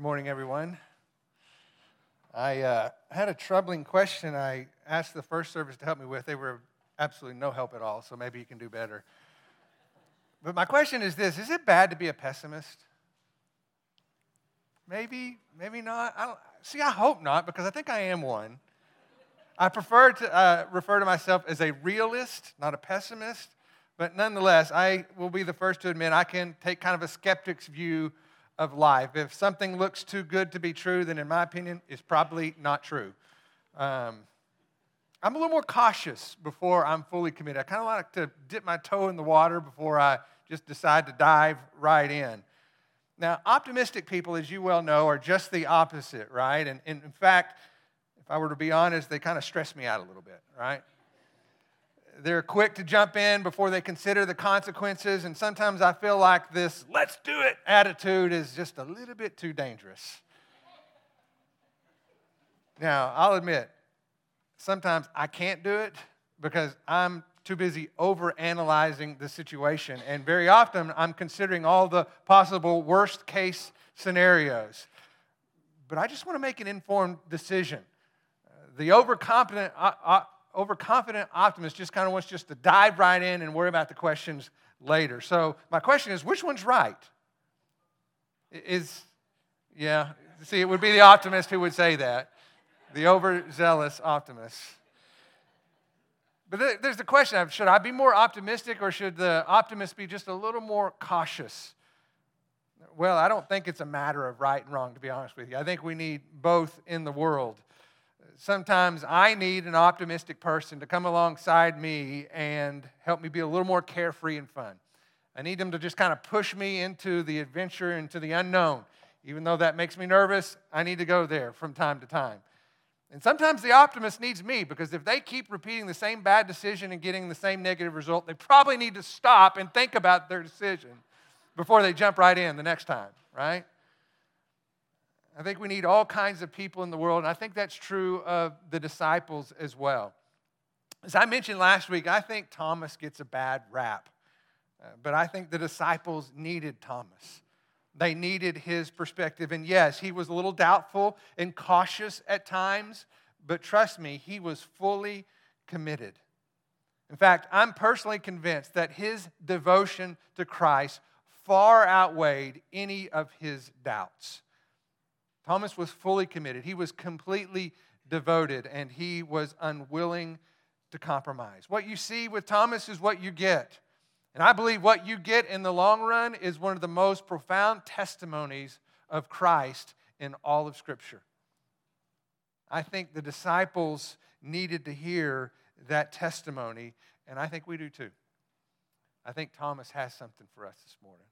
Good morning, everyone. I uh, had a troubling question I asked the first service to help me with. They were absolutely no help at all, so maybe you can do better. But my question is this Is it bad to be a pessimist? Maybe, maybe not. I see, I hope not, because I think I am one. I prefer to uh, refer to myself as a realist, not a pessimist. But nonetheless, I will be the first to admit I can take kind of a skeptic's view of life. If something looks too good to be true, then in my opinion, it's probably not true. Um, I'm a little more cautious before I'm fully committed. I kind of like to dip my toe in the water before I just decide to dive right in. Now, optimistic people, as you well know, are just the opposite, right? And, and in fact, if I were to be honest, they kind of stress me out a little bit, right? They're quick to jump in before they consider the consequences. And sometimes I feel like this let's do it attitude is just a little bit too dangerous. Now, I'll admit, sometimes I can't do it because I'm too busy over analyzing the situation. And very often I'm considering all the possible worst case scenarios. But I just want to make an informed decision. The overconfident overconfident optimist just kind of wants just to dive right in and worry about the questions later. So my question is, which one's right? Is yeah, see, it would be the optimist who would say that, the overzealous optimist. But there's the question of should I be more optimistic or should the optimist be just a little more cautious? Well, I don't think it's a matter of right and wrong, to be honest with you. I think we need both in the world sometimes I need an optimistic person to come alongside me and help me be a little more carefree and fun. I need them to just kind of push me into the adventure, into the unknown. Even though that makes me nervous, I need to go there from time to time. And sometimes the optimist needs me because if they keep repeating the same bad decision and getting the same negative result, they probably need to stop and think about their decision before they jump right in the next time, right? I think we need all kinds of people in the world, and I think that's true of the disciples as well. As I mentioned last week, I think Thomas gets a bad rap, uh, but I think the disciples needed Thomas. They needed his perspective. And yes, he was a little doubtful and cautious at times, but trust me, he was fully committed. In fact, I'm personally convinced that his devotion to Christ far outweighed any of his doubts. Thomas was fully committed, he was completely devoted, and he was unwilling to compromise. What you see with Thomas is what you get. And I believe what you get in the long run is one of the most profound testimonies of Christ in all of Scripture. I think the disciples needed to hear that testimony, and I think we do too. I think Thomas has something for us this morning.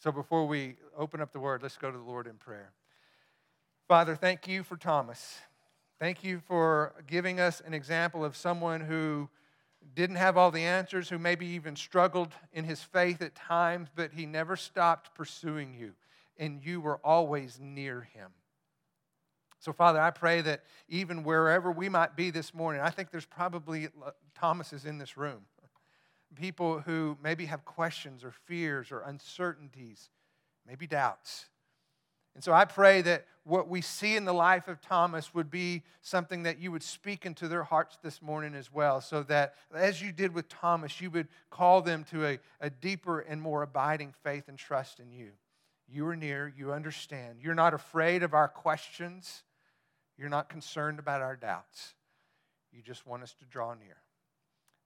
So before we open up the word, let's go to the Lord in prayer. Father, thank you for Thomas. Thank you for giving us an example of someone who didn't have all the answers, who maybe even struggled in his faith at times, but he never stopped pursuing you, and you were always near him. So, Father, I pray that even wherever we might be this morning, I think there's probably Thomases in this room. People who maybe have questions or fears or uncertainties, maybe doubts. And so I pray that what we see in the life of Thomas would be something that you would speak into their hearts this morning as well, so that as you did with Thomas, you would call them to a, a deeper and more abiding faith and trust in you. You are near, you understand. You're not afraid of our questions, you're not concerned about our doubts. You just want us to draw near.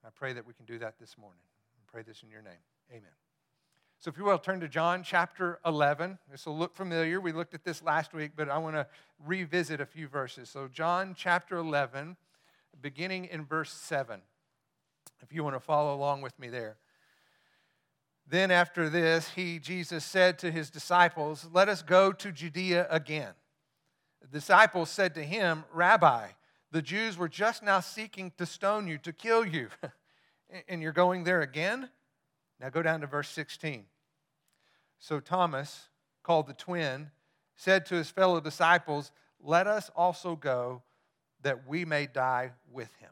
I pray that we can do that this morning. I pray this in your name. Amen. So, if you will, turn to John chapter 11. This will look familiar. We looked at this last week, but I want to revisit a few verses. So, John chapter 11, beginning in verse 7, if you want to follow along with me there. Then, after this, he, Jesus, said to his disciples, Let us go to Judea again. The disciples said to him, Rabbi, the Jews were just now seeking to stone you, to kill you, and you're going there again? Now go down to verse 16. So Thomas, called the twin, said to his fellow disciples, Let us also go that we may die with him.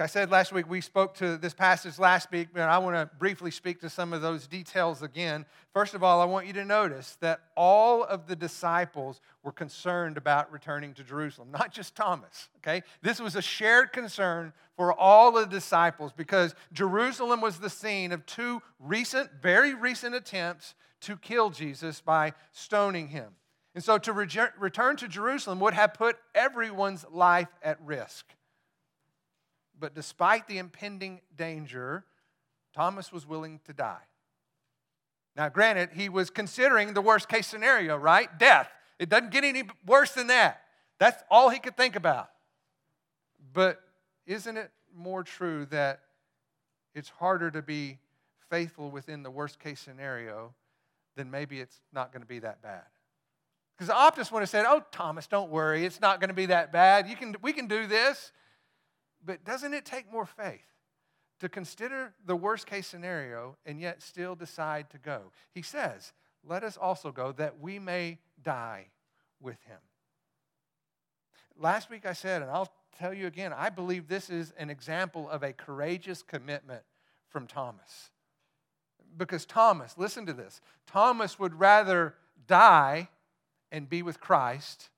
Like I said last week, we spoke to this passage last week, but I want to briefly speak to some of those details again. First of all, I want you to notice that all of the disciples were concerned about returning to Jerusalem, not just Thomas, okay? This was a shared concern for all the disciples because Jerusalem was the scene of two recent, very recent attempts to kill Jesus by stoning him. And so to re- return to Jerusalem would have put everyone's life at risk. But despite the impending danger, Thomas was willing to die. Now, granted, he was considering the worst case scenario, right? Death. It doesn't get any worse than that. That's all he could think about. But isn't it more true that it's harder to be faithful within the worst case scenario than maybe it's not going to be that bad? Because the optimists would have said, Oh, Thomas, don't worry. It's not going to be that bad. You can, we can do this. But doesn't it take more faith to consider the worst case scenario and yet still decide to go? He says, Let us also go that we may die with him. Last week I said, and I'll tell you again, I believe this is an example of a courageous commitment from Thomas. Because Thomas, listen to this Thomas would rather die and be with Christ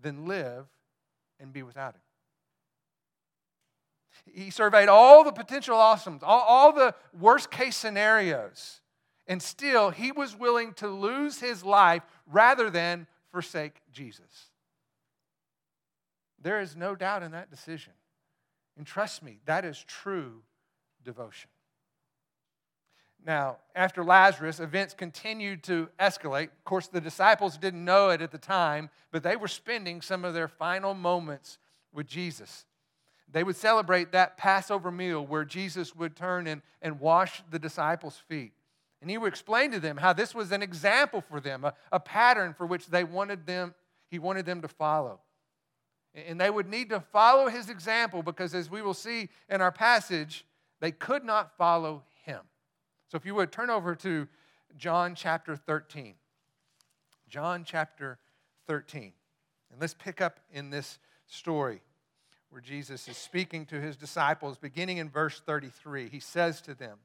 than live and be without him. He surveyed all the potential awesomes, all, all the worst case scenarios, and still he was willing to lose his life rather than forsake Jesus. There is no doubt in that decision. And trust me, that is true devotion. Now, after Lazarus, events continued to escalate. Of course, the disciples didn't know it at the time, but they were spending some of their final moments with Jesus. They would celebrate that Passover meal where Jesus would turn and, and wash the disciples' feet. And he would explain to them how this was an example for them, a, a pattern for which they wanted them, he wanted them to follow. And they would need to follow his example because, as we will see in our passage, they could not follow him. So, if you would turn over to John chapter 13. John chapter 13. And let's pick up in this story where Jesus is speaking to his disciples, beginning in verse 33. He says to them,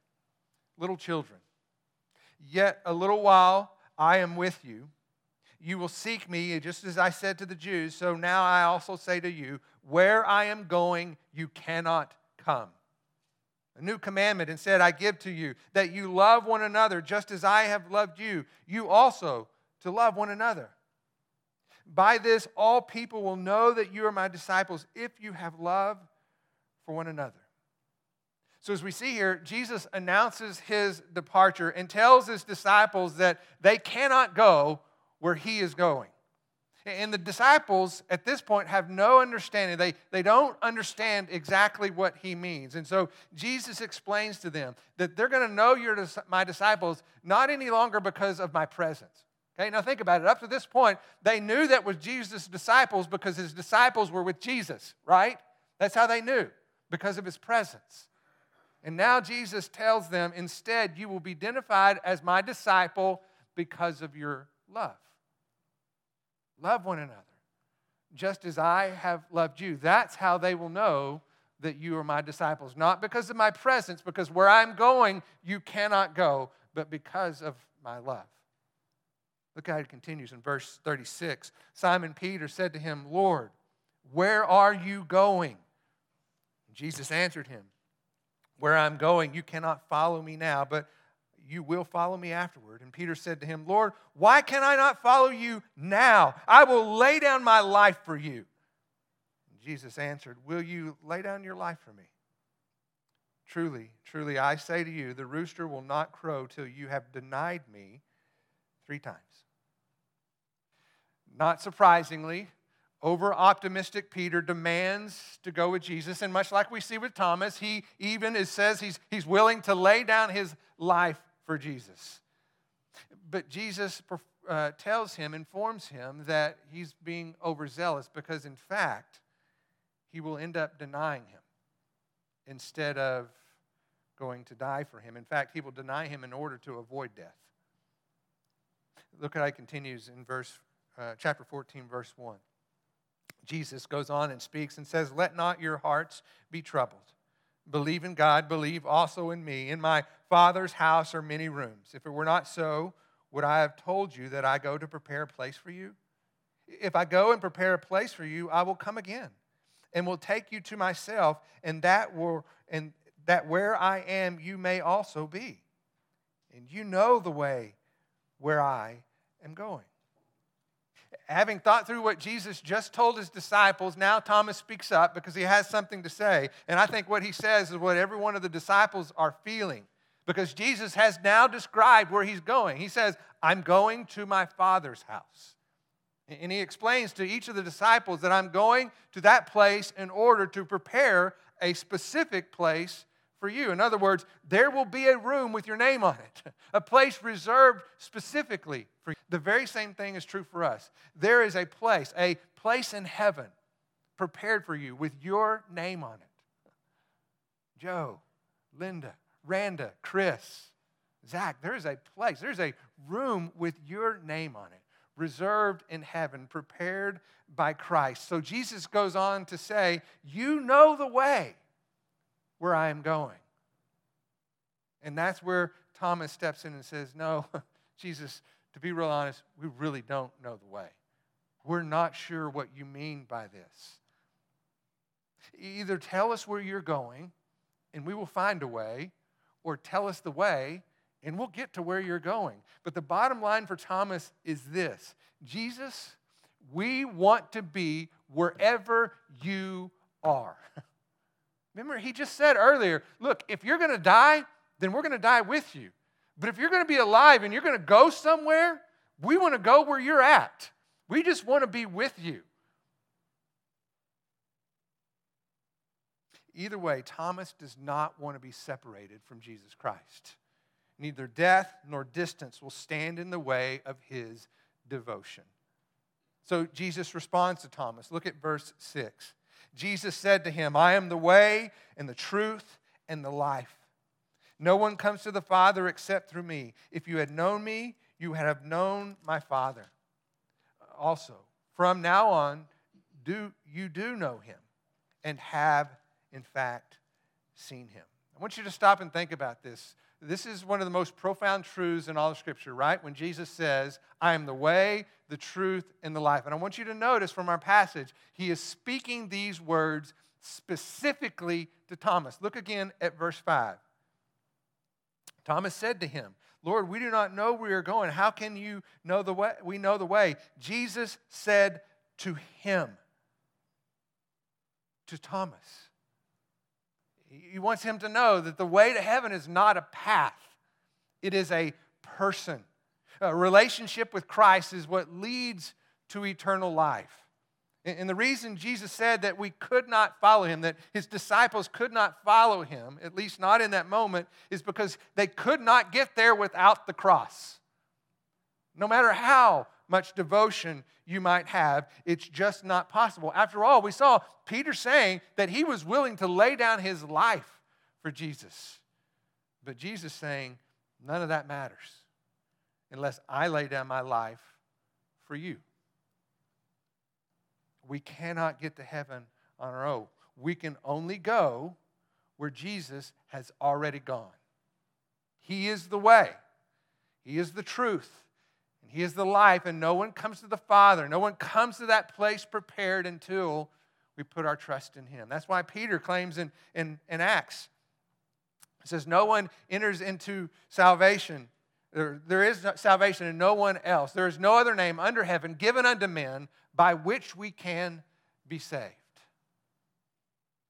Little children, yet a little while I am with you. You will seek me, just as I said to the Jews. So now I also say to you, Where I am going, you cannot come. A new commandment instead I give to you, that you love one another just as I have loved you. You also to love one another. By this, all people will know that you are my disciples if you have love for one another. So, as we see here, Jesus announces his departure and tells his disciples that they cannot go where he is going. And the disciples at this point have no understanding. They, they don't understand exactly what he means. And so Jesus explains to them that they're going to know you're my disciples not any longer because of my presence. Okay, now think about it. Up to this point, they knew that was Jesus' disciples because his disciples were with Jesus, right? That's how they knew, because of his presence. And now Jesus tells them, instead, you will be identified as my disciple because of your love. Love one another, just as I have loved you. That's how they will know that you are my disciples. Not because of my presence, because where I'm going, you cannot go, but because of my love. Look how it continues in verse 36. Simon Peter said to him, Lord, where are you going? Jesus answered him, Where I'm going, you cannot follow me now, but you will follow me afterward. And Peter said to him, Lord, why can I not follow you now? I will lay down my life for you. And Jesus answered, Will you lay down your life for me? Truly, truly, I say to you, the rooster will not crow till you have denied me three times. Not surprisingly, over optimistic Peter demands to go with Jesus. And much like we see with Thomas, he even is, says he's, he's willing to lay down his life for Jesus. But Jesus uh, tells him, informs him that he's being overzealous because, in fact, he will end up denying him instead of going to die for him. In fact, he will deny him in order to avoid death. Look at how he continues in verse uh, chapter 14, verse 1. Jesus goes on and speaks and says, Let not your hearts be troubled. Believe in God, believe also in me. In my Father's house are many rooms. If it were not so, would I have told you that I go to prepare a place for you? If I go and prepare a place for you, I will come again and will take you to myself, and that will and that where I am you may also be. And you know the way where I am going. Having thought through what Jesus just told his disciples, now Thomas speaks up because he has something to say. And I think what he says is what every one of the disciples are feeling because Jesus has now described where he's going. He says, I'm going to my Father's house. And he explains to each of the disciples that I'm going to that place in order to prepare a specific place for you. In other words, there will be a room with your name on it, a place reserved specifically for you. The very same thing is true for us. There is a place, a place in heaven prepared for you with your name on it. Joe, Linda, Randa, Chris, Zach, there is a place, there's a room with your name on it, reserved in heaven, prepared by Christ. So Jesus goes on to say, You know the way where I am going. And that's where Thomas steps in and says, No, Jesus, to be real honest, we really don't know the way. We're not sure what you mean by this. Either tell us where you're going and we will find a way, or tell us the way and we'll get to where you're going. But the bottom line for Thomas is this Jesus, we want to be wherever you are. Remember, he just said earlier look, if you're going to die, then we're going to die with you. But if you're going to be alive and you're going to go somewhere, we want to go where you're at. We just want to be with you. Either way, Thomas does not want to be separated from Jesus Christ. Neither death nor distance will stand in the way of his devotion. So Jesus responds to Thomas. Look at verse 6. Jesus said to him, I am the way and the truth and the life. No one comes to the Father except through me. If you had known me, you would have known my Father. Also, from now on, do you do know him and have in fact seen him. I want you to stop and think about this. This is one of the most profound truths in all of Scripture, right? When Jesus says, I am the way, the truth, and the life. And I want you to notice from our passage, he is speaking these words specifically to Thomas. Look again at verse 5. Thomas said to him, Lord, we do not know where you're going. How can you know the way? We know the way. Jesus said to him, to Thomas, he wants him to know that the way to heaven is not a path, it is a person. A relationship with Christ is what leads to eternal life. And the reason Jesus said that we could not follow him, that his disciples could not follow him, at least not in that moment, is because they could not get there without the cross. No matter how much devotion you might have, it's just not possible. After all, we saw Peter saying that he was willing to lay down his life for Jesus. But Jesus saying, none of that matters unless I lay down my life for you. We cannot get to heaven on our own. We can only go where Jesus has already gone. He is the way, He is the truth, He is the life, and no one comes to the Father. No one comes to that place prepared until we put our trust in Him. That's why Peter claims in, in, in Acts, he says, No one enters into salvation. There, there is salvation in no one else. There is no other name under heaven given unto men by which we can be saved.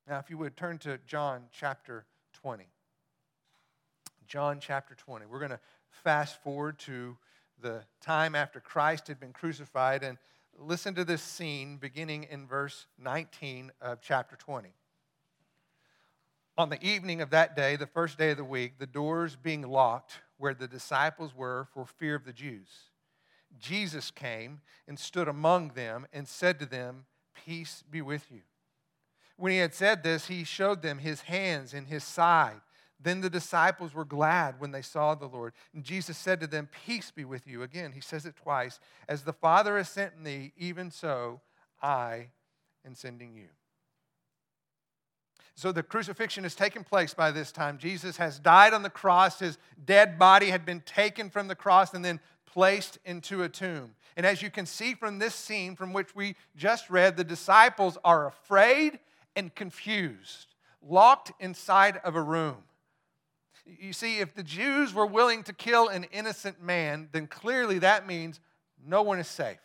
Now, if you would turn to John chapter 20. John chapter 20. We're going to fast forward to the time after Christ had been crucified and listen to this scene beginning in verse 19 of chapter 20. On the evening of that day, the first day of the week, the doors being locked where the disciples were for fear of the Jews, Jesus came and stood among them and said to them, Peace be with you. When he had said this, he showed them his hands and his side. Then the disciples were glad when they saw the Lord. And Jesus said to them, Peace be with you. Again, he says it twice. As the Father has sent me, even so I am sending you. So the crucifixion has taken place by this time. Jesus has died on the cross. His dead body had been taken from the cross and then placed into a tomb. And as you can see from this scene from which we just read, the disciples are afraid and confused, locked inside of a room. You see, if the Jews were willing to kill an innocent man, then clearly that means no one is safe.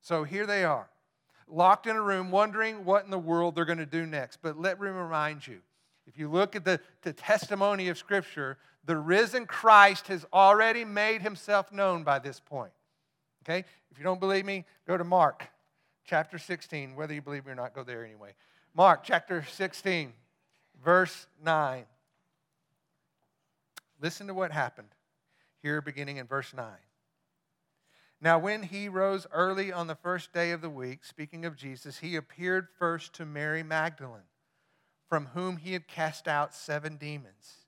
So here they are, locked in a room, wondering what in the world they're going to do next. But let me remind you if you look at the, the testimony of Scripture, the risen Christ has already made himself known by this point. Okay? If you don't believe me, go to Mark chapter 16. Whether you believe me or not, go there anyway. Mark chapter 16, verse 9. Listen to what happened here, beginning in verse 9. Now, when he rose early on the first day of the week, speaking of Jesus, he appeared first to Mary Magdalene, from whom he had cast out seven demons.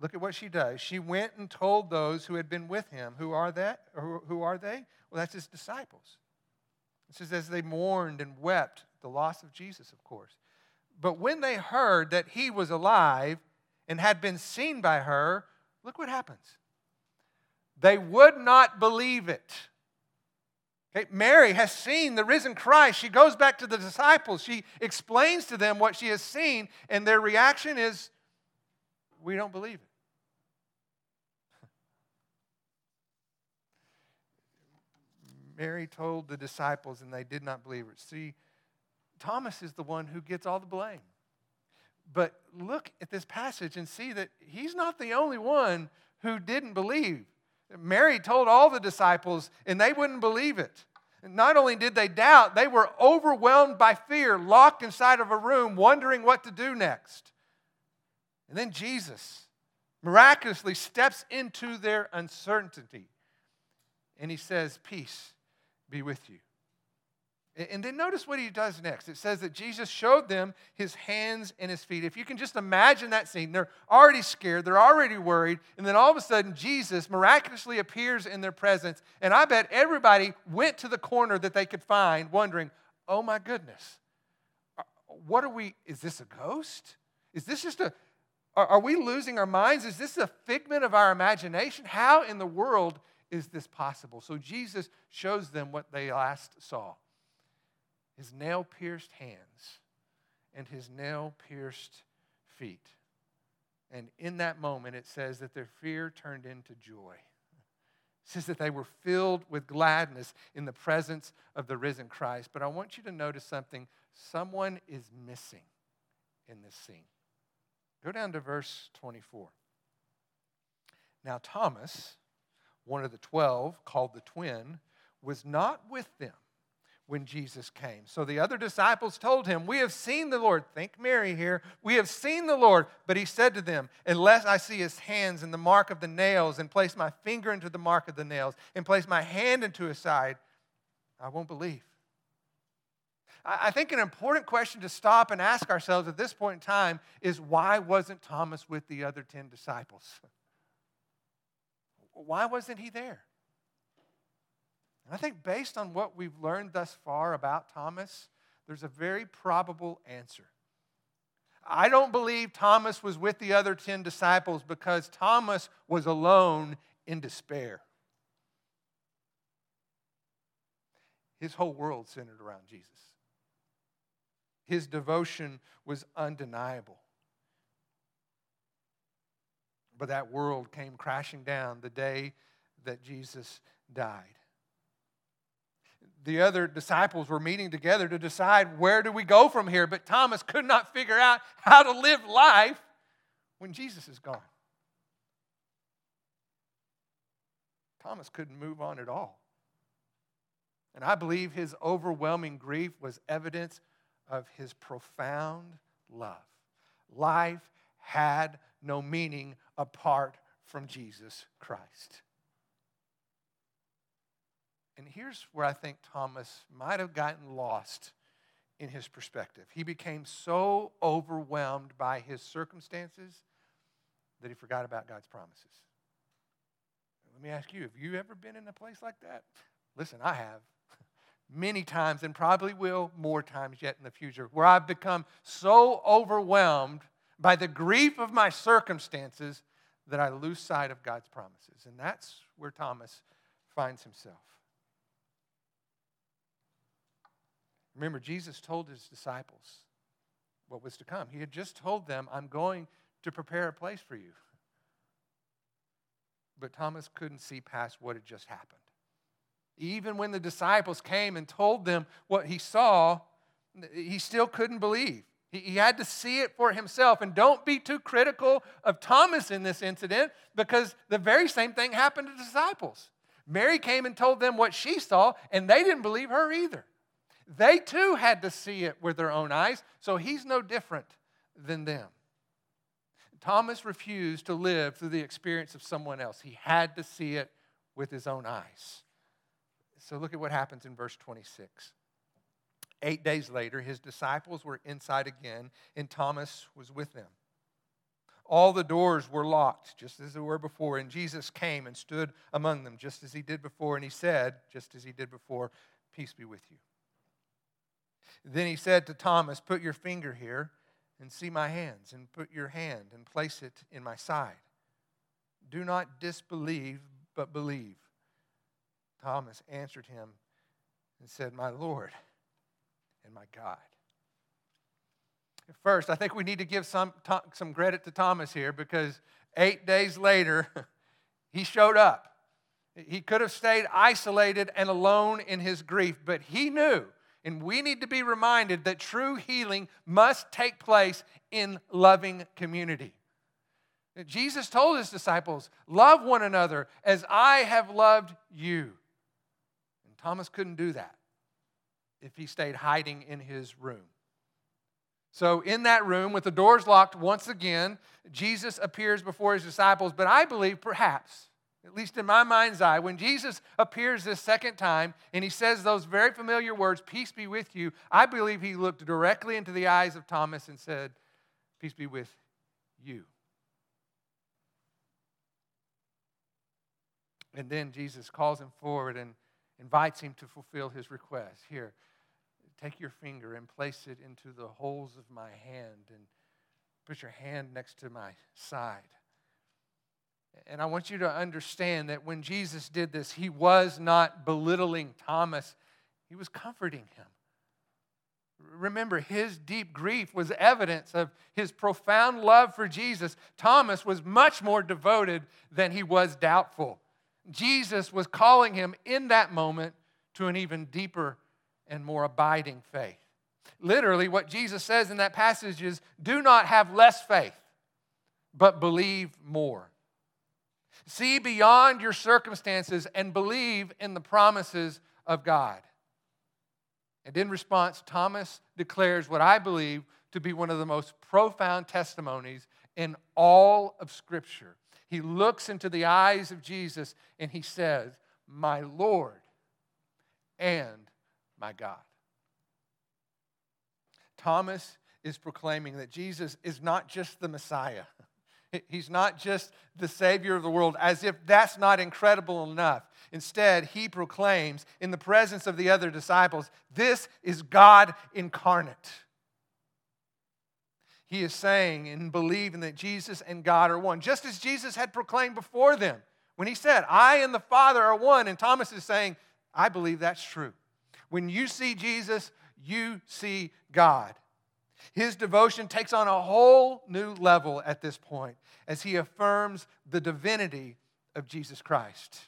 Look at what she does. She went and told those who had been with him. Who are that? Who are they? Well, that's his disciples. It says, as they mourned and wept the loss of Jesus, of course. But when they heard that he was alive and had been seen by her, look what happens. They would not believe it. Okay, Mary has seen the risen Christ. She goes back to the disciples. She explains to them what she has seen, and their reaction is, We don't believe it. Mary told the disciples, and they did not believe it. See, Thomas is the one who gets all the blame. But look at this passage and see that he's not the only one who didn't believe. Mary told all the disciples, and they wouldn't believe it. Not only did they doubt, they were overwhelmed by fear, locked inside of a room, wondering what to do next. And then Jesus miraculously steps into their uncertainty and he says, Peace be with you. And then notice what he does next. It says that Jesus showed them his hands and his feet. If you can just imagine that scene, they're already scared, they're already worried, and then all of a sudden Jesus miraculously appears in their presence. And I bet everybody went to the corner that they could find, wondering, oh my goodness, what are we? Is this a ghost? Is this just a, are we losing our minds? Is this a figment of our imagination? How in the world is this possible? So Jesus shows them what they last saw his nail pierced hands and his nail pierced feet. And in that moment, it says that their fear turned into joy. It says that they were filled with gladness in the presence of the risen Christ. But I want you to notice something. Someone is missing in this scene. Go down to verse 24. Now, Thomas, one of the twelve, called the twin, was not with them when Jesus came. So the other disciples told him, We have seen the Lord. Think Mary here. We have seen the Lord. But he said to them, Unless I see his hands and the mark of the nails, and place my finger into the mark of the nails, and place my hand into his side, I won't believe. I think an important question to stop and ask ourselves at this point in time is why wasn't Thomas with the other 10 disciples? Why wasn't he there? And I think based on what we've learned thus far about Thomas, there's a very probable answer. I don't believe Thomas was with the other 10 disciples because Thomas was alone in despair. His whole world centered around Jesus. His devotion was undeniable. But that world came crashing down the day that Jesus died the other disciples were meeting together to decide where do we go from here. But Thomas could not figure out how to live life when Jesus is gone. Thomas couldn't move on at all. And I believe his overwhelming grief was evidence of his profound love. Life had no meaning apart from Jesus Christ. And here's where I think Thomas might have gotten lost in his perspective. He became so overwhelmed by his circumstances that he forgot about God's promises. Let me ask you have you ever been in a place like that? Listen, I have. many times and probably will more times yet in the future, where I've become so overwhelmed by the grief of my circumstances that I lose sight of God's promises. And that's where Thomas finds himself. Remember, Jesus told his disciples what was to come. He had just told them, I'm going to prepare a place for you. But Thomas couldn't see past what had just happened. Even when the disciples came and told them what he saw, he still couldn't believe. He had to see it for himself. And don't be too critical of Thomas in this incident because the very same thing happened to the disciples. Mary came and told them what she saw, and they didn't believe her either. They too had to see it with their own eyes, so he's no different than them. Thomas refused to live through the experience of someone else. He had to see it with his own eyes. So look at what happens in verse 26. Eight days later, his disciples were inside again, and Thomas was with them. All the doors were locked, just as they were before, and Jesus came and stood among them, just as he did before, and he said, just as he did before, Peace be with you. Then he said to Thomas, Put your finger here and see my hands, and put your hand and place it in my side. Do not disbelieve, but believe. Thomas answered him and said, My Lord and my God. First, I think we need to give some, some credit to Thomas here because eight days later, he showed up. He could have stayed isolated and alone in his grief, but he knew and we need to be reminded that true healing must take place in loving community. Jesus told his disciples, Love one another as I have loved you. And Thomas couldn't do that if he stayed hiding in his room. So, in that room, with the doors locked once again, Jesus appears before his disciples. But I believe perhaps at least in my mind's eye, when Jesus appears this second time and he says those very familiar words, Peace be with you, I believe he looked directly into the eyes of Thomas and said, Peace be with you. And then Jesus calls him forward and invites him to fulfill his request. Here, take your finger and place it into the holes of my hand and put your hand next to my side. And I want you to understand that when Jesus did this, he was not belittling Thomas, he was comforting him. Remember, his deep grief was evidence of his profound love for Jesus. Thomas was much more devoted than he was doubtful. Jesus was calling him in that moment to an even deeper and more abiding faith. Literally, what Jesus says in that passage is do not have less faith, but believe more. See beyond your circumstances and believe in the promises of God. And in response, Thomas declares what I believe to be one of the most profound testimonies in all of Scripture. He looks into the eyes of Jesus and he says, My Lord and my God. Thomas is proclaiming that Jesus is not just the Messiah. He's not just the Savior of the world, as if that's not incredible enough. Instead, he proclaims in the presence of the other disciples, This is God incarnate. He is saying and believing that Jesus and God are one, just as Jesus had proclaimed before them when he said, I and the Father are one. And Thomas is saying, I believe that's true. When you see Jesus, you see God. His devotion takes on a whole new level at this point as he affirms the divinity of Jesus Christ.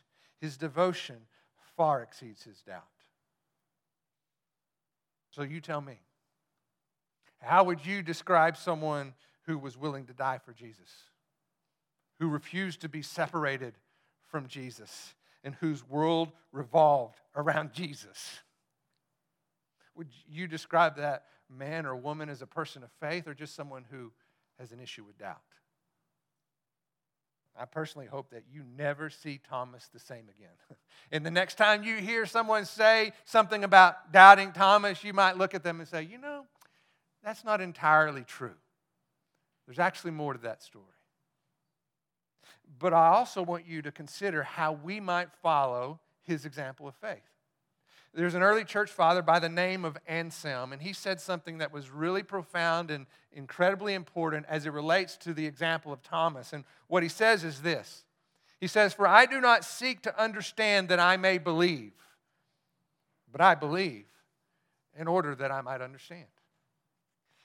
His devotion far exceeds his doubt. So you tell me, how would you describe someone who was willing to die for Jesus, who refused to be separated from Jesus, and whose world revolved around Jesus? Would you describe that man or woman as a person of faith or just someone who has an issue with doubt? I personally hope that you never see Thomas the same again. and the next time you hear someone say something about doubting Thomas, you might look at them and say, you know, that's not entirely true. There's actually more to that story. But I also want you to consider how we might follow his example of faith. There's an early church father by the name of Anselm, and he said something that was really profound and incredibly important as it relates to the example of Thomas. And what he says is this He says, For I do not seek to understand that I may believe, but I believe in order that I might understand.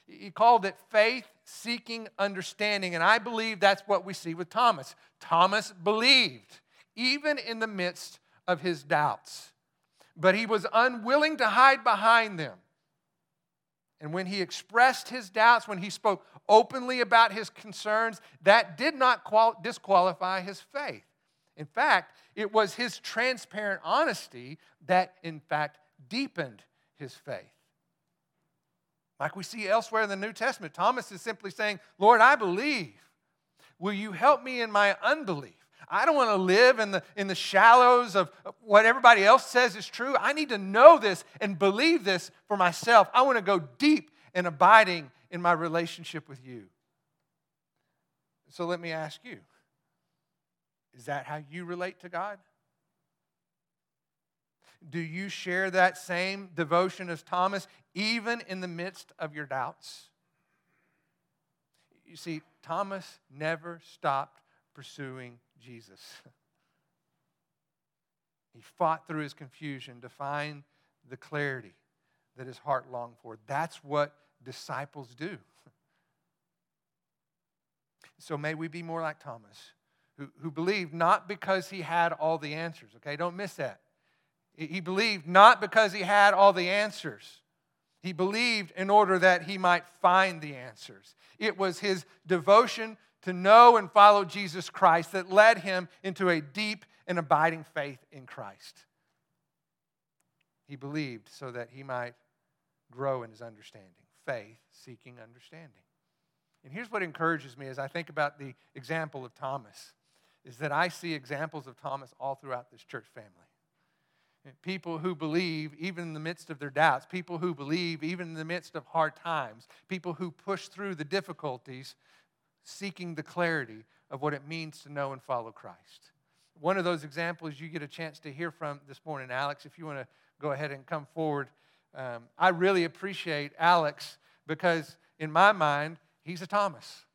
He called it faith seeking understanding, and I believe that's what we see with Thomas. Thomas believed, even in the midst of his doubts but he was unwilling to hide behind them. And when he expressed his doubts, when he spoke openly about his concerns, that did not qual- disqualify his faith. In fact, it was his transparent honesty that, in fact, deepened his faith. Like we see elsewhere in the New Testament, Thomas is simply saying, Lord, I believe. Will you help me in my unbelief? I don't want to live in the, in the shallows of what everybody else says is true. I need to know this and believe this for myself. I want to go deep and abiding in my relationship with you. So let me ask you is that how you relate to God? Do you share that same devotion as Thomas, even in the midst of your doubts? You see, Thomas never stopped pursuing Jesus. He fought through his confusion to find the clarity that his heart longed for. That's what disciples do. So may we be more like Thomas, who, who believed not because he had all the answers, okay? Don't miss that. He believed not because he had all the answers. He believed in order that he might find the answers. It was his devotion to know and follow Jesus Christ that led him into a deep and abiding faith in Christ. He believed so that he might grow in his understanding, faith seeking understanding. And here's what encourages me as I think about the example of Thomas is that I see examples of Thomas all throughout this church family. People who believe even in the midst of their doubts, people who believe even in the midst of hard times, people who push through the difficulties seeking the clarity of what it means to know and follow Christ. One of those examples you get a chance to hear from this morning, Alex, if you want to go ahead and come forward. Um, I really appreciate Alex because, in my mind, he's a Thomas.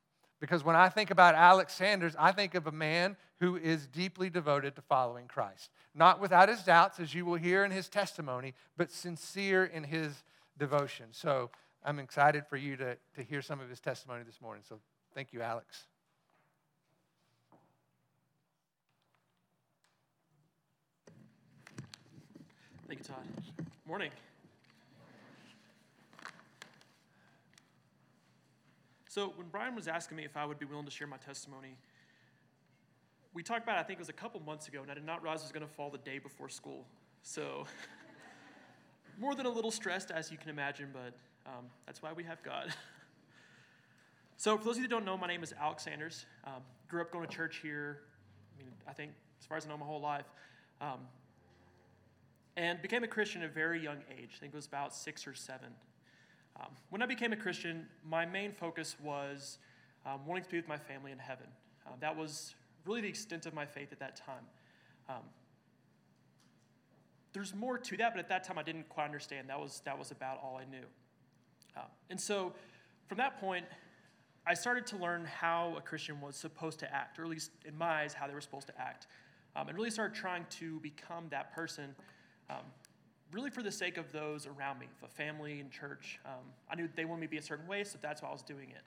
Because when I think about Alex Sanders, I think of a man who is deeply devoted to following Christ. Not without his doubts, as you will hear in his testimony, but sincere in his devotion. So I'm excited for you to, to hear some of his testimony this morning. So Thank you, Alex. Thank you, Todd. Morning. So, when Brian was asking me if I would be willing to share my testimony, we talked about I think it was a couple months ago, and I did not realize it was going to fall the day before school. So, more than a little stressed, as you can imagine, but um, that's why we have God. So, for those of you that don't know, my name is Alex Sanders. Um, grew up going to church here, I mean, I think, as far as I know, my whole life. Um, and became a Christian at a very young age. I think it was about six or seven. Um, when I became a Christian, my main focus was um, wanting to be with my family in heaven. Uh, that was really the extent of my faith at that time. Um, there's more to that, but at that time I didn't quite understand. That was, that was about all I knew. Uh, and so from that point, I started to learn how a Christian was supposed to act, or at least in my eyes, how they were supposed to act. Um, and really started trying to become that person, um, really for the sake of those around me, the family and church. Um, I knew they wanted me to be a certain way, so that's why I was doing it.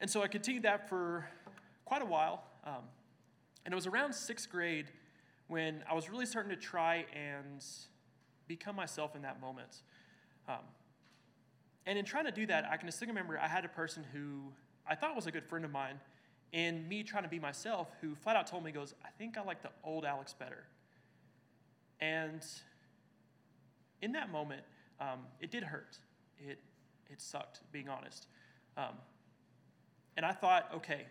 And so I continued that for quite a while. Um, and it was around sixth grade when I was really starting to try and become myself in that moment. And in trying to do that, I can distinctly remember I had a person who I thought was a good friend of mine, and me trying to be myself, who flat out told me, goes, I think I like the old Alex better. And in that moment, um, it did hurt. It, it sucked, being honest. Um, and I thought, okay,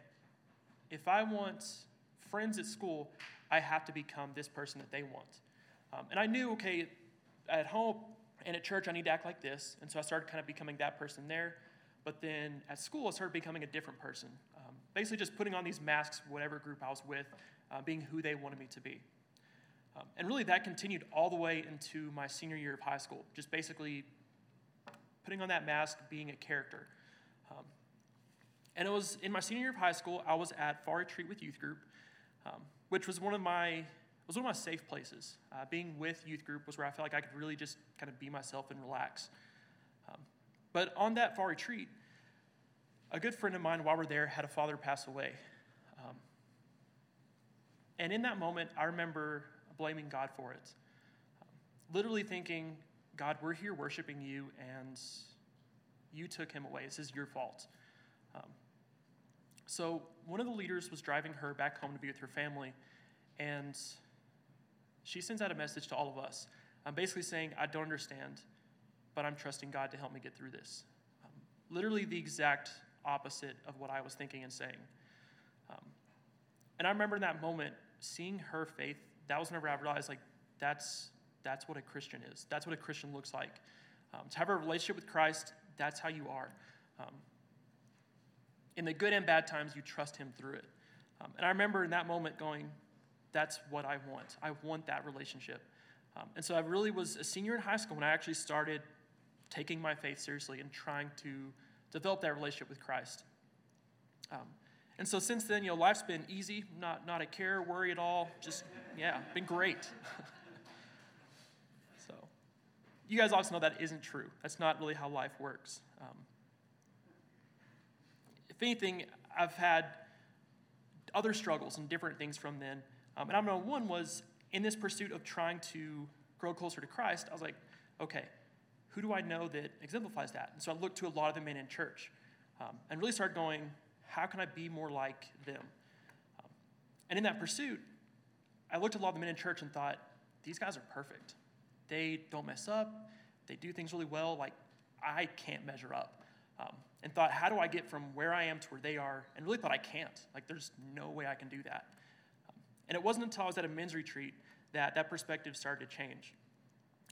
if I want friends at school, I have to become this person that they want. Um, and I knew, okay, at home, and at church, I need to act like this. And so I started kind of becoming that person there. But then at school, I started becoming a different person. Um, basically, just putting on these masks, whatever group I was with, uh, being who they wanted me to be. Um, and really, that continued all the way into my senior year of high school, just basically putting on that mask, being a character. Um, and it was in my senior year of high school, I was at Far Retreat with Youth Group, um, which was one of my was one of my safe places. Uh, being with youth group was where I felt like I could really just kind of be myself and relax. Um, but on that fall retreat, a good friend of mine, while we're there, had a father pass away. Um, and in that moment, I remember blaming God for it. Um, literally thinking, God, we're here worshiping you, and you took him away. This is your fault. Um, so one of the leaders was driving her back home to be with her family, and she sends out a message to all of us. I'm basically saying, I don't understand, but I'm trusting God to help me get through this. Um, literally the exact opposite of what I was thinking and saying. Um, and I remember in that moment seeing her faith. That was whenever I realized, like, that's that's what a Christian is. That's what a Christian looks like. Um, to have a relationship with Christ, that's how you are. Um, in the good and bad times, you trust Him through it. Um, and I remember in that moment going, that's what I want. I want that relationship. Um, and so I really was a senior in high school when I actually started taking my faith seriously and trying to develop that relationship with Christ. Um, and so since then, you know, life's been easy, not, not a care, worry at all. Just, yeah, been great. so you guys also know that isn't true. That's not really how life works. Um, if anything, I've had other struggles and different things from then. Um, and know one was in this pursuit of trying to grow closer to Christ, I was like, okay, who do I know that exemplifies that? And so I looked to a lot of the men in church um, and really started going, how can I be more like them? Um, and in that pursuit, I looked at a lot of the men in church and thought, these guys are perfect. They don't mess up, they do things really well. Like, I can't measure up. Um, and thought, how do I get from where I am to where they are? And really thought I can't. Like, there's no way I can do that. And it wasn't until I was at a men's retreat that that perspective started to change.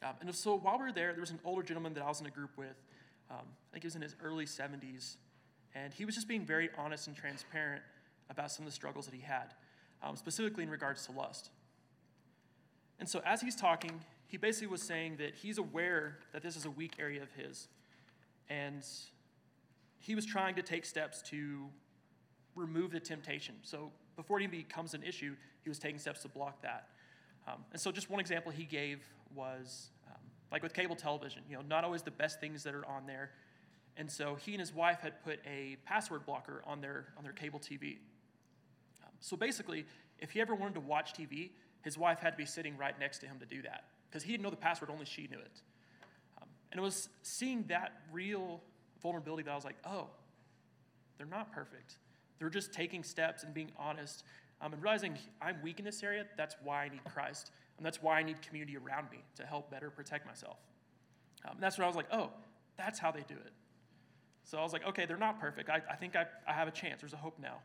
Um, and so while we were there, there was an older gentleman that I was in a group with. Um, I think he was in his early 70s. And he was just being very honest and transparent about some of the struggles that he had, um, specifically in regards to lust. And so as he's talking, he basically was saying that he's aware that this is a weak area of his. And he was trying to take steps to remove the temptation. So before it even becomes an issue, he was taking steps to block that. Um, and so just one example he gave was um, like with cable television, you know, not always the best things that are on there. And so he and his wife had put a password blocker on their, on their cable TV. Um, so basically, if he ever wanted to watch TV, his wife had to be sitting right next to him to do that because he didn't know the password, only she knew it. Um, and it was seeing that real vulnerability that I was like, oh, they're not perfect. They're just taking steps and being honest um, and realizing I'm weak in this area. That's why I need Christ. And that's why I need community around me to help better protect myself. Um, that's when I was like, oh, that's how they do it. So I was like, okay, they're not perfect. I, I think I, I have a chance. There's a hope now.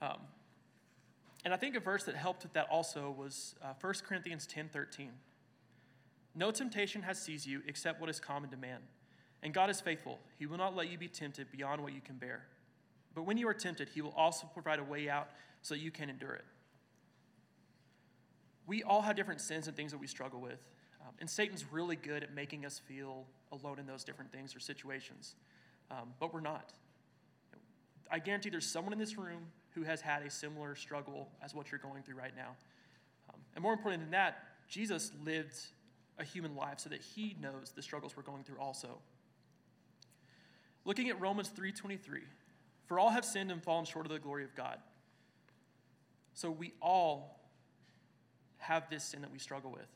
Um, and I think a verse that helped with that also was uh, 1 Corinthians 10 13. No temptation has seized you except what is common to man. And God is faithful. He will not let you be tempted beyond what you can bear. But when you are tempted, He will also provide a way out so you can endure it. We all have different sins and things that we struggle with. Um, and Satan's really good at making us feel alone in those different things or situations um, but we're not. I guarantee there's someone in this room who has had a similar struggle as what you're going through right now. Um, and more important than that, Jesus lived a human life so that he knows the struggles we're going through also. Looking at Romans 3:23, for all have sinned and fallen short of the glory of God. So we all have this sin that we struggle with.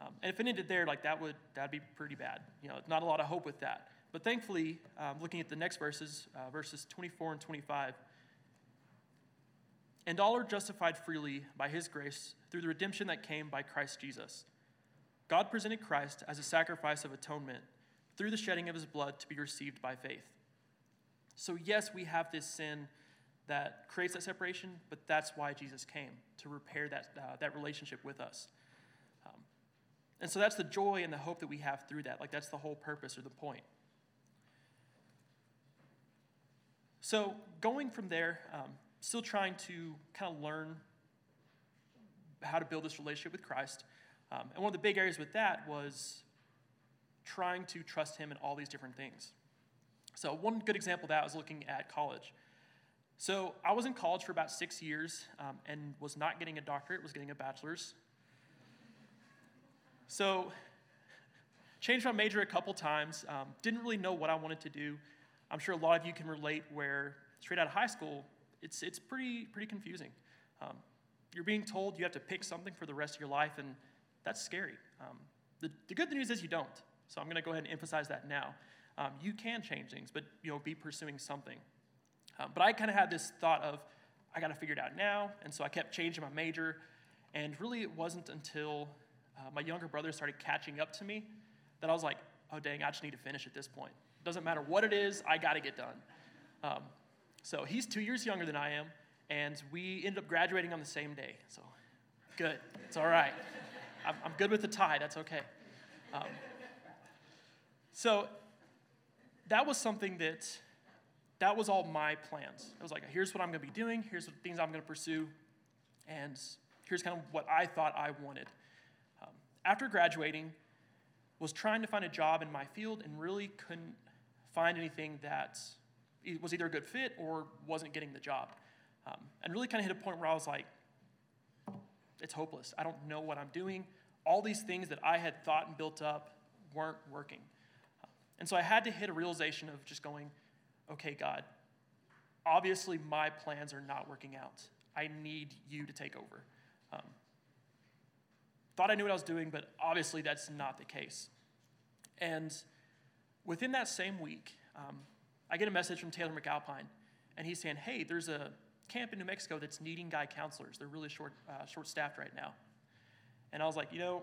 Um, and if it ended there, like that would that'd be pretty bad. You know, not a lot of hope with that. But thankfully, um, looking at the next verses, uh, verses 24 and 25, and all are justified freely by his grace through the redemption that came by Christ Jesus. God presented Christ as a sacrifice of atonement through the shedding of his blood to be received by faith. So, yes, we have this sin that creates that separation, but that's why Jesus came to repair that, uh, that relationship with us. Um, and so that's the joy and the hope that we have through that. Like, that's the whole purpose or the point. So, going from there, um, still trying to kind of learn how to build this relationship with Christ, Um, and one of the big areas with that was trying to trust Him in all these different things. So, one good example of that was looking at college. So, I was in college for about six years um, and was not getting a doctorate, was getting a bachelor's. So, changed my major a couple times, um, didn't really know what I wanted to do. I'm sure a lot of you can relate where straight out of high school, it's, it's pretty, pretty confusing. Um, you're being told you have to pick something for the rest of your life, and that's scary. Um, the, the good news is you don't. So I'm going to go ahead and emphasize that now. Um, you can change things, but you know, be pursuing something. Um, but I kind of had this thought of, I got to figure it out now, and so I kept changing my major. And really, it wasn't until uh, my younger brother started catching up to me that I was like, oh dang, I just need to finish at this point. Doesn't matter what it is, I got to get done. Um, so he's two years younger than I am, and we ended up graduating on the same day. So good, it's all right. I'm, I'm good with the tie, that's okay. Um, so that was something that that was all my plans. I was like, here's what I'm going to be doing, here's the things I'm going to pursue, and here's kind of what I thought I wanted. Um, after graduating, was trying to find a job in my field and really couldn't find anything that was either a good fit or wasn't getting the job. Um, and really kind of hit a point where I was like, it's hopeless. I don't know what I'm doing. All these things that I had thought and built up weren't working. And so I had to hit a realization of just going, okay, God, obviously my plans are not working out. I need you to take over. Um, thought I knew what I was doing, but obviously that's not the case. And within that same week, um, I get a message from Taylor McAlpine, and he's saying, hey, there's a camp in New Mexico that's needing guy counselors. They're really short, uh, short staffed right now. And I was like, you know,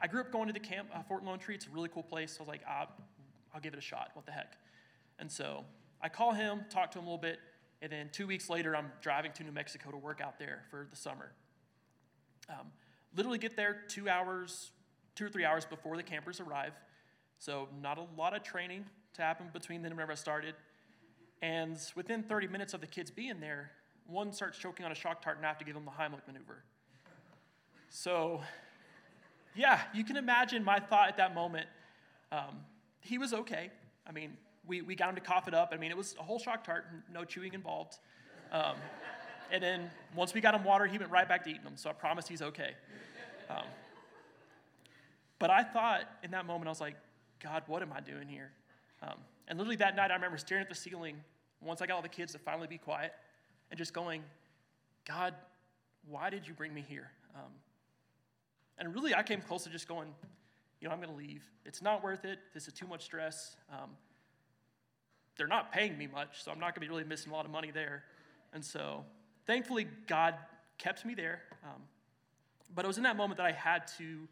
I grew up going to the camp, uh, Fort Lone Tree. It's a really cool place. So I was like, ah, I'll give it a shot. What the heck? And so I call him, talk to him a little bit, and then two weeks later, I'm driving to New Mexico to work out there for the summer. Um, literally get there two hours, two or three hours before the campers arrive. So not a lot of training to happen between then and whenever I started. And within 30 minutes of the kids being there, one starts choking on a shock tart and I have to give them the Heimlich maneuver. So, yeah, you can imagine my thought at that moment. Um, he was okay. I mean, we, we got him to cough it up. I mean, it was a whole shock tart, no chewing involved. Um, and then once we got him water, he went right back to eating them. So I promise he's okay. Um, but I thought in that moment, I was like, God, what am I doing here? Um, and literally that night, I remember staring at the ceiling once I got all the kids to finally be quiet and just going, God, why did you bring me here? And really, I came close to just going, you know, I'm going to leave. It's not worth it. This is too much stress. Um, they're not paying me much, so I'm not going to be really missing a lot of money there. And so, thankfully, God kept me there. Um, but it was in that moment that I had to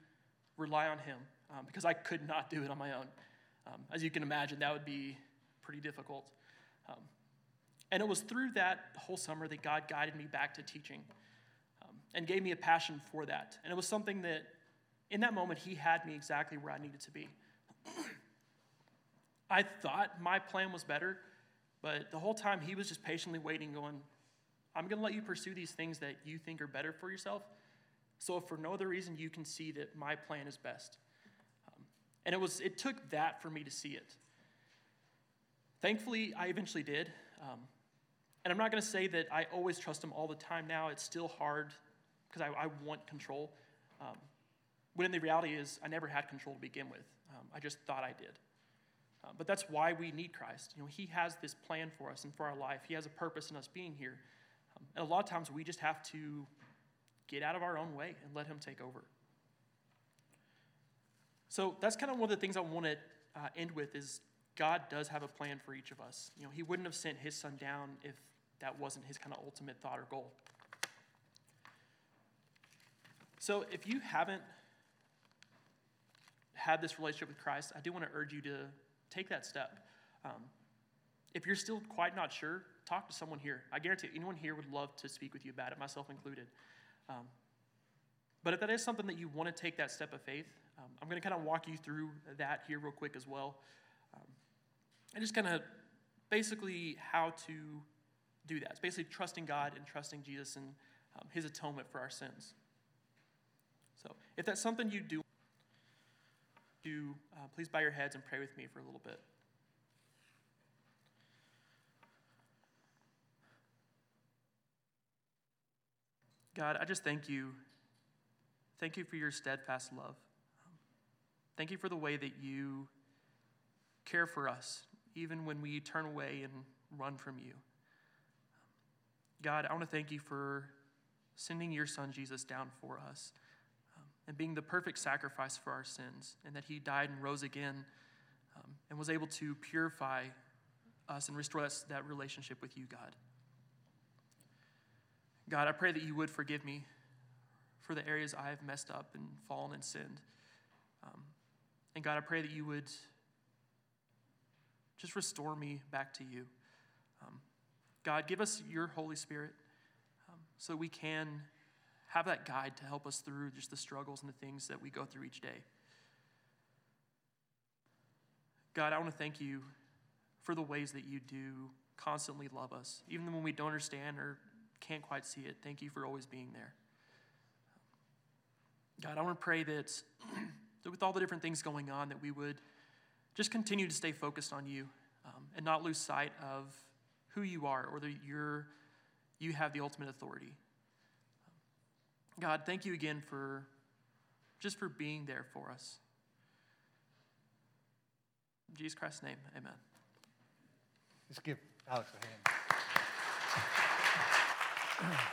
rely on Him um, because I could not do it on my own. Um, as you can imagine, that would be pretty difficult. Um, and it was through that whole summer that God guided me back to teaching and gave me a passion for that. And it was something that, in that moment, He had me exactly where I needed to be. I thought my plan was better, but the whole time He was just patiently waiting, going, I'm going to let you pursue these things that you think are better for yourself. So, for no other reason, you can see that my plan is best. And it, was, it took that for me to see it. Thankfully, I eventually did. Um, and I'm not going to say that I always trust him all the time now. It's still hard because I, I, want control. Um, when the reality is, I never had control to begin with. Um, I just thought I did. Uh, but that's why we need Christ. You know, He has this plan for us and for our life. He has a purpose in us being here. Um, and a lot of times we just have to get out of our own way and let Him take over. So that's kind of one of the things I want to uh, end with is God does have a plan for each of us. You know, He wouldn't have sent His Son down if that wasn't His kind of ultimate thought or goal. So if you haven't had this relationship with Christ, I do want to urge you to take that step. Um, if you're still quite not sure, talk to someone here. I guarantee anyone here would love to speak with you about it, myself included. Um, but if that is something that you want to take that step of faith, um, I'm going to kind of walk you through that here real quick as well. Um, and just kind of basically how to do that. It's basically trusting God and trusting Jesus and um, his atonement for our sins. So if that's something you do, do uh, please bow your heads and pray with me for a little bit. God, I just thank you. Thank you for your steadfast love. Thank you for the way that you care for us, even when we turn away and run from you. God, I want to thank you for sending your son Jesus down for us and being the perfect sacrifice for our sins, and that he died and rose again um, and was able to purify us and restore us, that relationship with you, God. God, I pray that you would forgive me for the areas I have messed up and fallen and sinned. Um, and God, I pray that you would just restore me back to you. Um, God, give us your Holy Spirit um, so we can have that guide to help us through just the struggles and the things that we go through each day. God, I want to thank you for the ways that you do constantly love us, even when we don't understand or can't quite see it. Thank you for always being there. God, I want to pray that, that with all the different things going on, that we would just continue to stay focused on you um, and not lose sight of who you are or that you're, you have the ultimate authority. God, thank you again for just for being there for us. In Jesus Christ's name, amen. Let's give Alex a hand.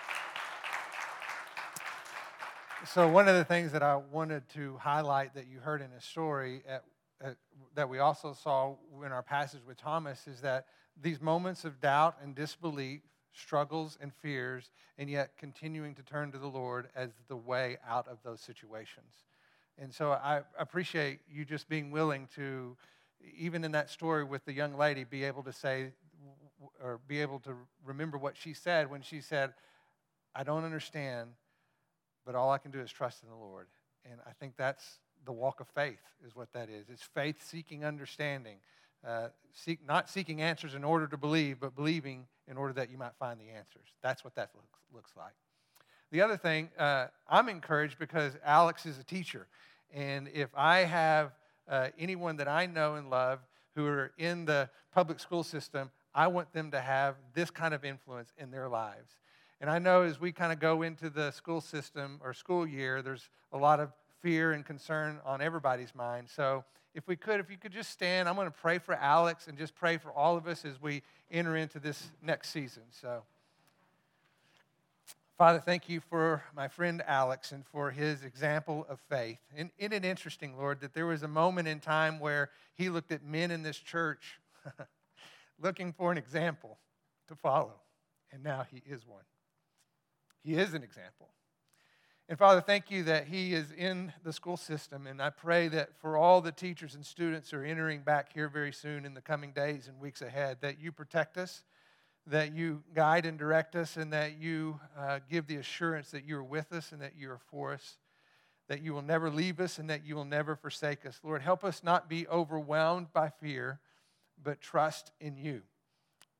So, one of the things that I wanted to highlight that you heard in his story at, at, that we also saw in our passage with Thomas is that these moments of doubt and disbelief, struggles and fears, and yet continuing to turn to the Lord as the way out of those situations. And so I appreciate you just being willing to, even in that story with the young lady, be able to say, or be able to remember what she said when she said, I don't understand, but all I can do is trust in the Lord. And I think that's the walk of faith, is what that is. It's faith seeking understanding, uh, seek, not seeking answers in order to believe, but believing in order that you might find the answers. That's what that looks, looks like. The other thing, uh, I'm encouraged because Alex is a teacher. And if I have uh, anyone that I know and love who are in the public school system, I want them to have this kind of influence in their lives. And I know as we kind of go into the school system or school year, there's a lot of fear and concern on everybody's mind. So if we could, if you could just stand, I'm going to pray for Alex and just pray for all of us as we enter into this next season. So, Father, thank you for my friend Alex and for his example of faith. And isn't it interesting, Lord, that there was a moment in time where he looked at men in this church looking for an example to follow, and now he is one. He is an example. And Father, thank you that He is in the school system. And I pray that for all the teachers and students who are entering back here very soon in the coming days and weeks ahead, that you protect us, that you guide and direct us, and that you uh, give the assurance that you are with us and that you are for us, that you will never leave us and that you will never forsake us. Lord, help us not be overwhelmed by fear, but trust in you.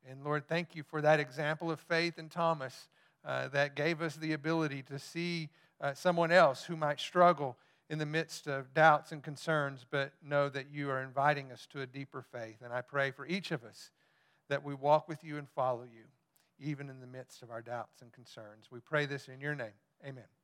And Lord, thank you for that example of faith in Thomas uh, that gave us the ability to see uh, someone else who might struggle in the midst of doubts and concerns, but know that you are inviting us to a deeper faith. And I pray for each of us that we walk with you and follow you, even in the midst of our doubts and concerns. We pray this in your name. Amen.